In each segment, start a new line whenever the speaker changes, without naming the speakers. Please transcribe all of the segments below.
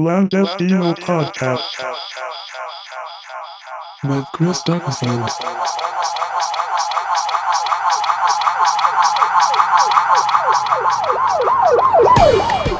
Loud FDO Podcast
with Chris
Douglasland.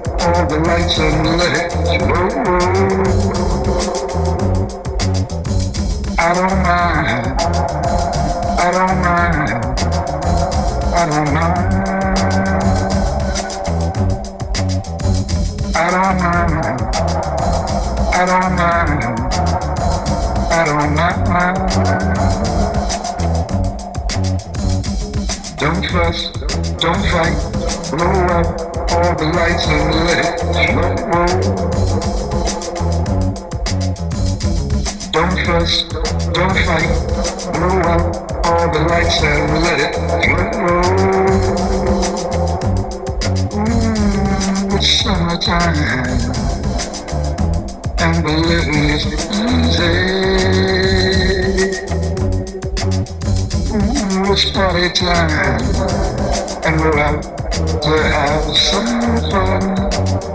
all the lights and let it flow. I don't mind. I don't mind. I don't mind. I don't mind. I don't mind. I don't mind. Don't fuss, don't fight, blow up all the lights and let slow roll. Don't fuss, don't fight, blow out all the lights and slow roll. It's summertime and the is easy. Ooh, it's party time and we're out. We're having some fun.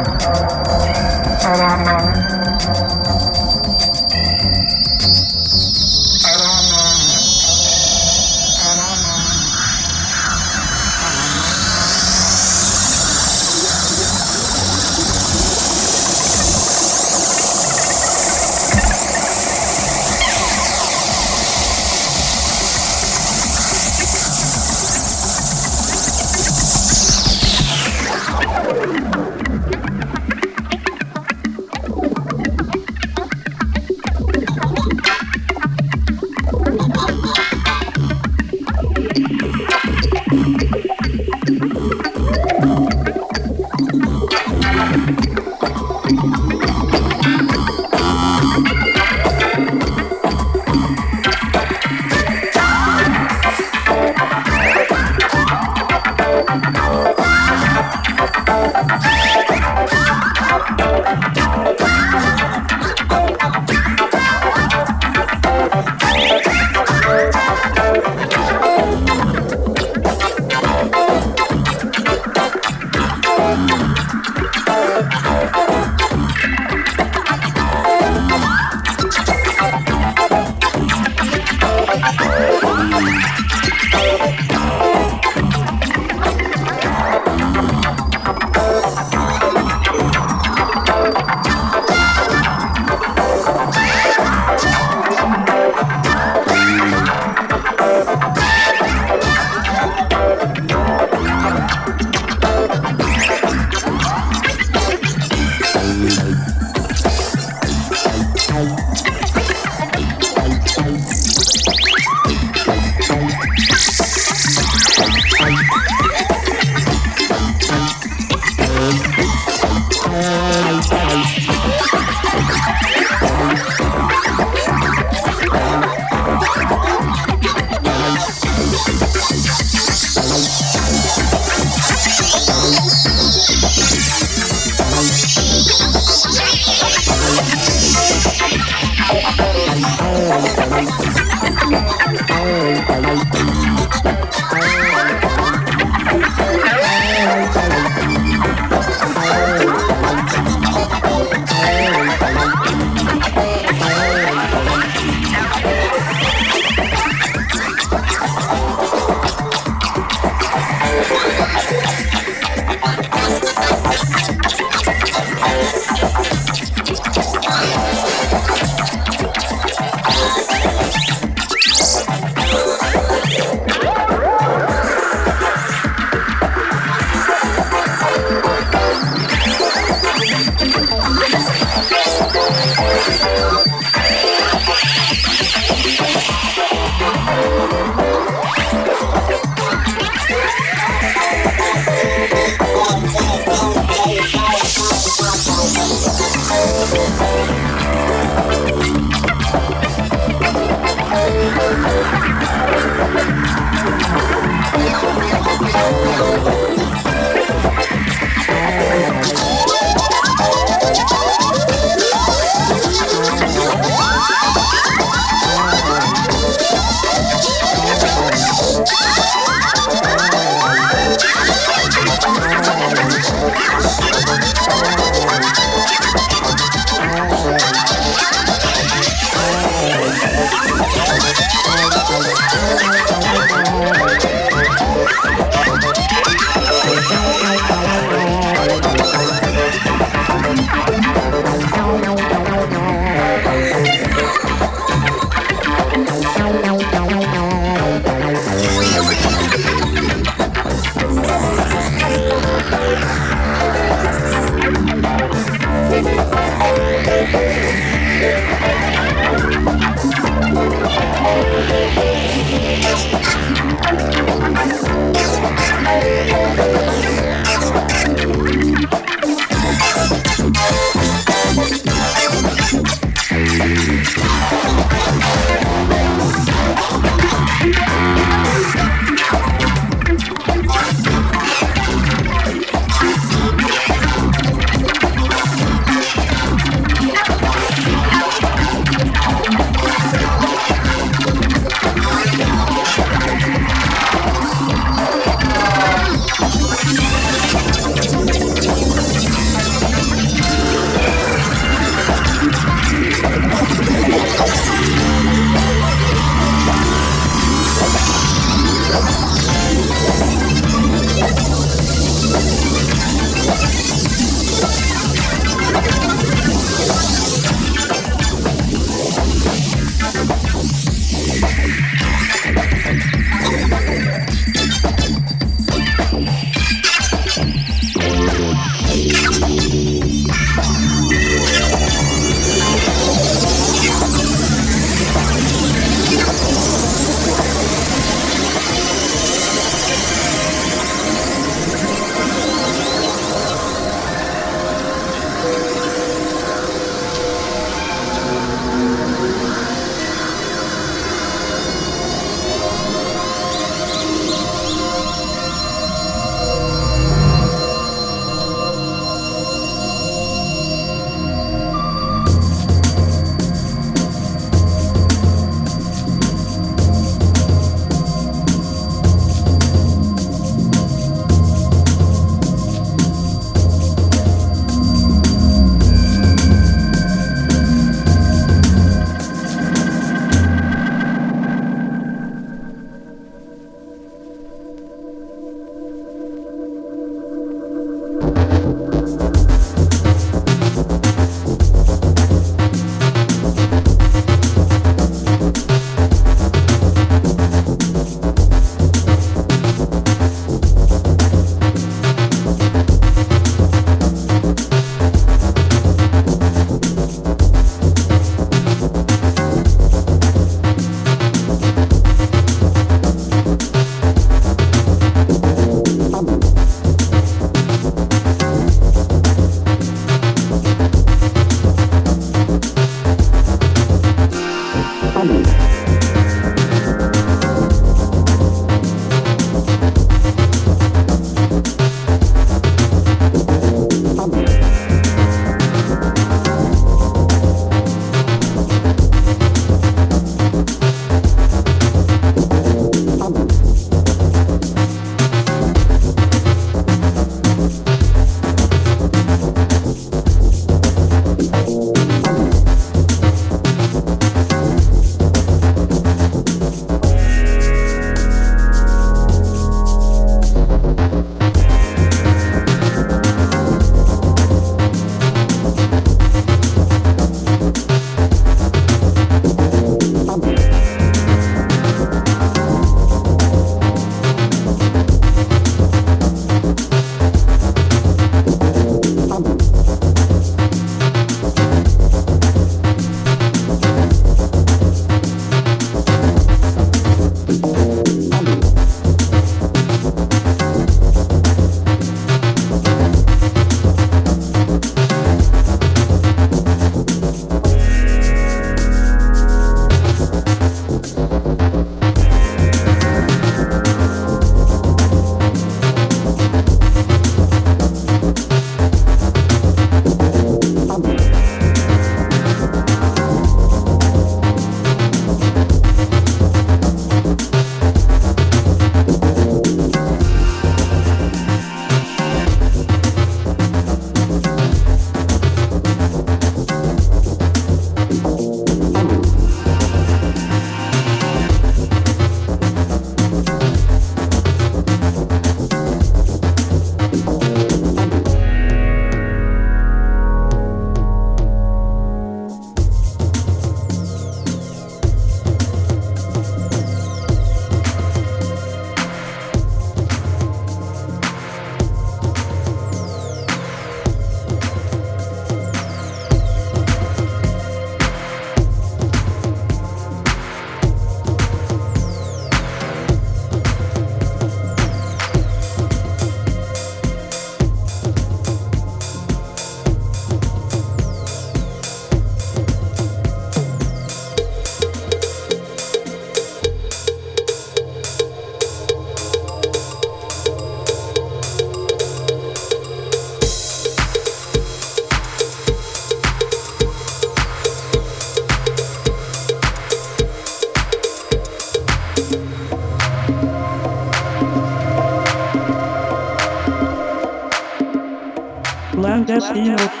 Castillo.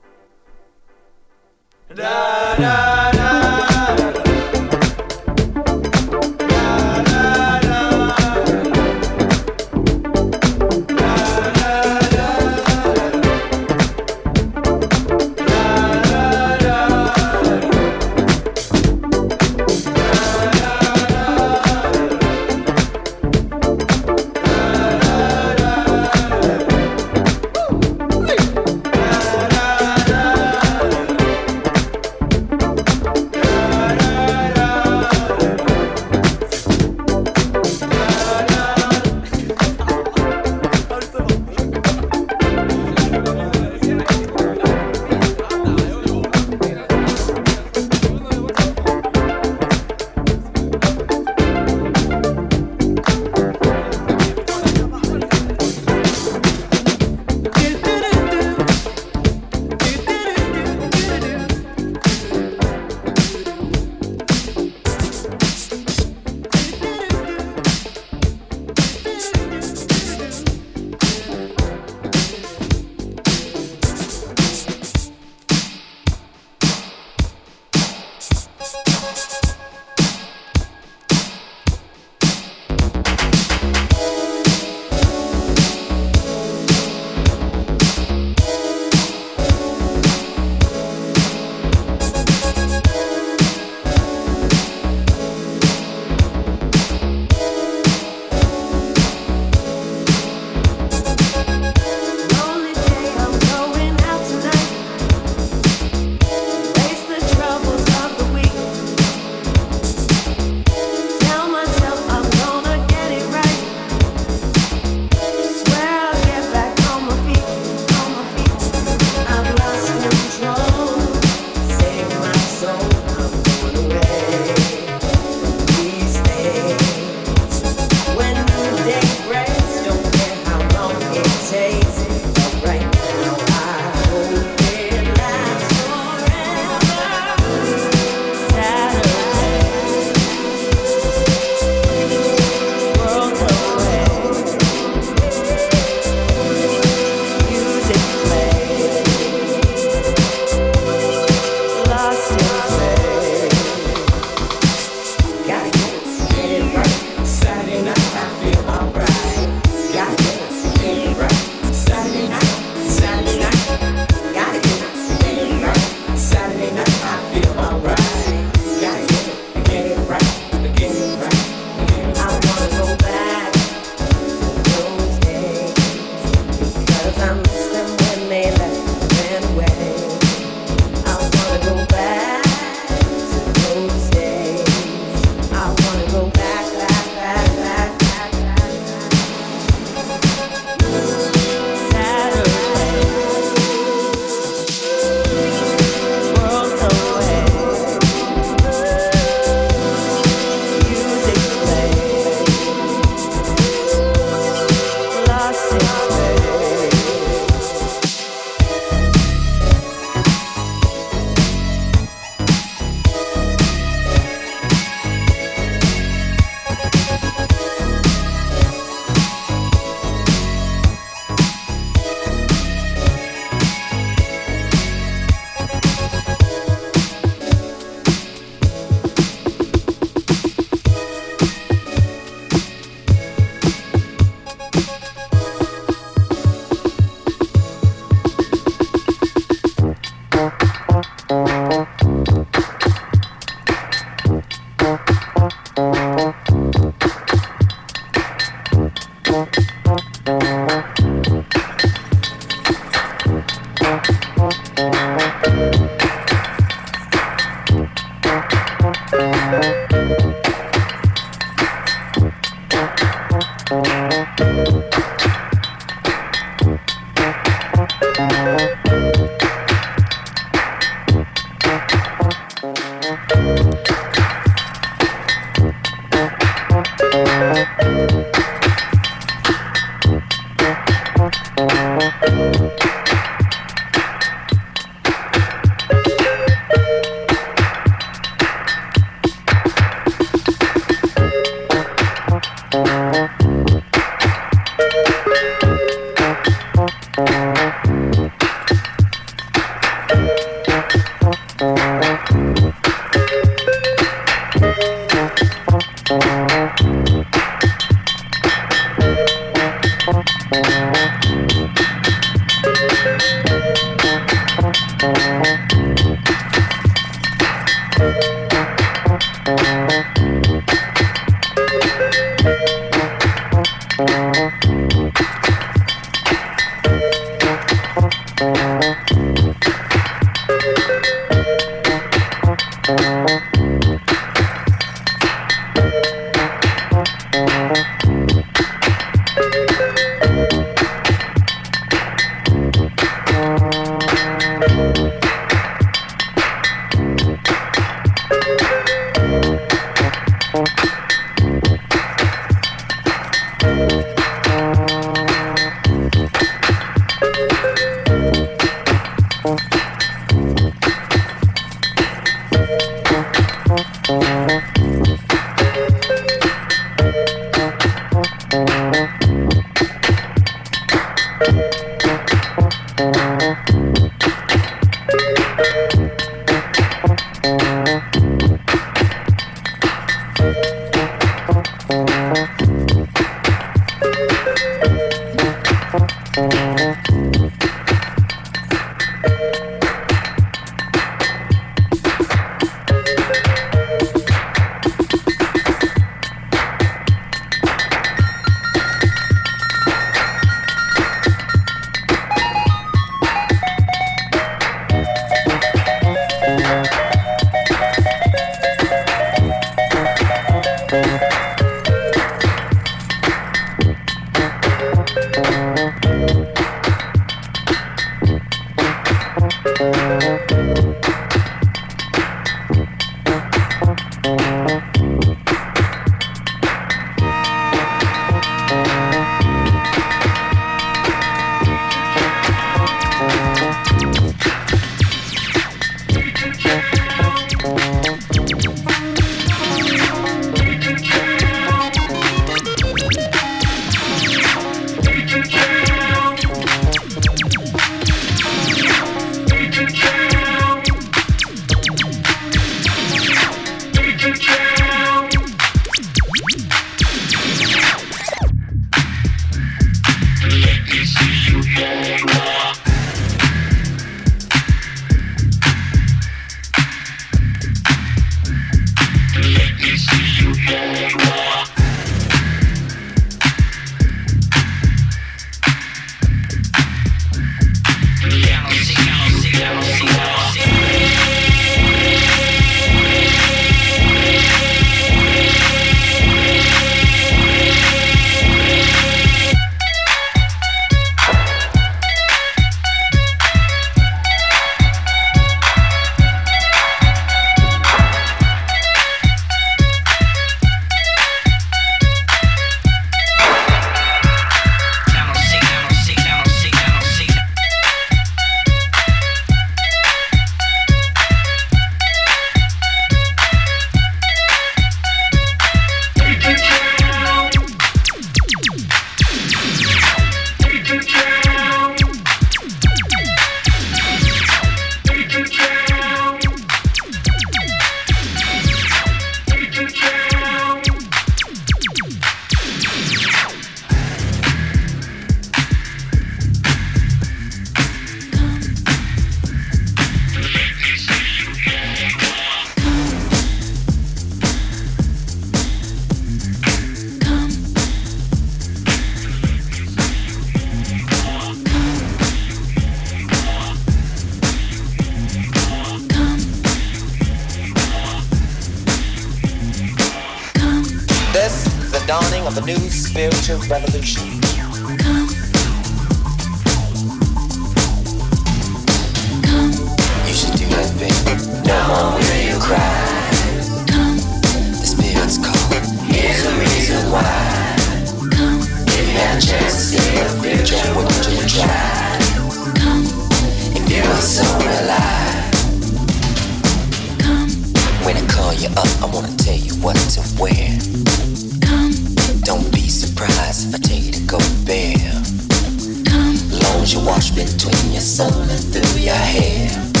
And through your hair.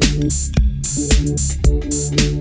Thank you.